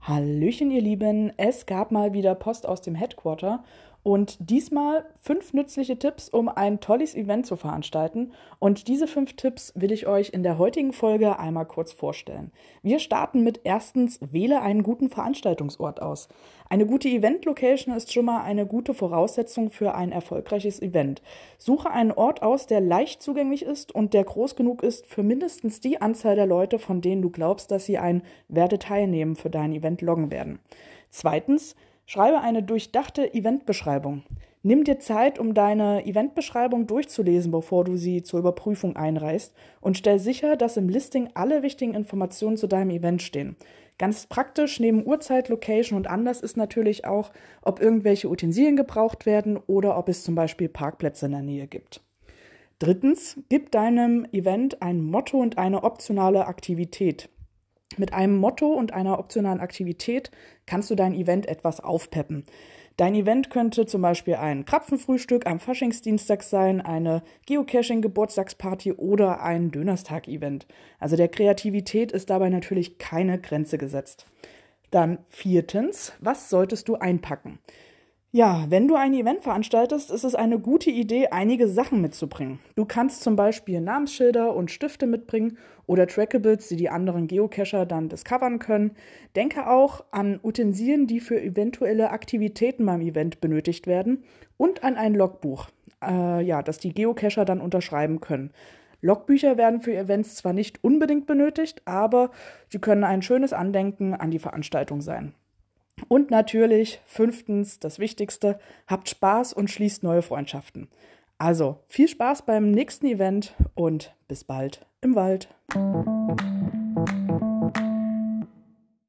Hallöchen, ihr Lieben. Es gab mal wieder Post aus dem Headquarter und diesmal fünf nützliche Tipps, um ein tolles Event zu veranstalten. Und diese fünf Tipps will ich euch in der heutigen Folge einmal kurz vorstellen. Wir starten mit erstens, wähle einen guten Veranstaltungsort aus. Eine gute Event-Location ist schon mal eine gute Voraussetzung für ein erfolgreiches Event. Suche einen Ort aus, der leicht zugänglich ist und der groß genug ist für mindestens die Anzahl der Leute, von denen du glaubst, dass sie ein Werte teilnehmen für dein Event loggen werden. Zweitens, Schreibe eine durchdachte Eventbeschreibung. Nimm dir Zeit, um deine Eventbeschreibung durchzulesen, bevor du sie zur Überprüfung einreichst und stell sicher, dass im Listing alle wichtigen Informationen zu deinem Event stehen. Ganz praktisch neben Uhrzeit, Location und Anlass ist natürlich auch, ob irgendwelche Utensilien gebraucht werden oder ob es zum Beispiel Parkplätze in der Nähe gibt. Drittens, gib deinem Event ein Motto und eine optionale Aktivität. Mit einem Motto und einer optionalen Aktivität kannst du dein Event etwas aufpeppen. Dein Event könnte zum Beispiel ein Krapfenfrühstück am Faschingsdienstag sein, eine Geocaching-Geburtstagsparty oder ein Dönerstag-Event. Also der Kreativität ist dabei natürlich keine Grenze gesetzt. Dann viertens, was solltest du einpacken? Ja, wenn du ein Event veranstaltest, ist es eine gute Idee, einige Sachen mitzubringen. Du kannst zum Beispiel Namensschilder und Stifte mitbringen oder Trackables, die die anderen Geocacher dann discovern können. Denke auch an Utensilien, die für eventuelle Aktivitäten beim Event benötigt werden und an ein Logbuch, äh, ja, das die Geocacher dann unterschreiben können. Logbücher werden für Events zwar nicht unbedingt benötigt, aber sie können ein schönes Andenken an die Veranstaltung sein. Und natürlich, fünftens, das Wichtigste, habt Spaß und schließt neue Freundschaften. Also viel Spaß beim nächsten Event und bis bald im Wald.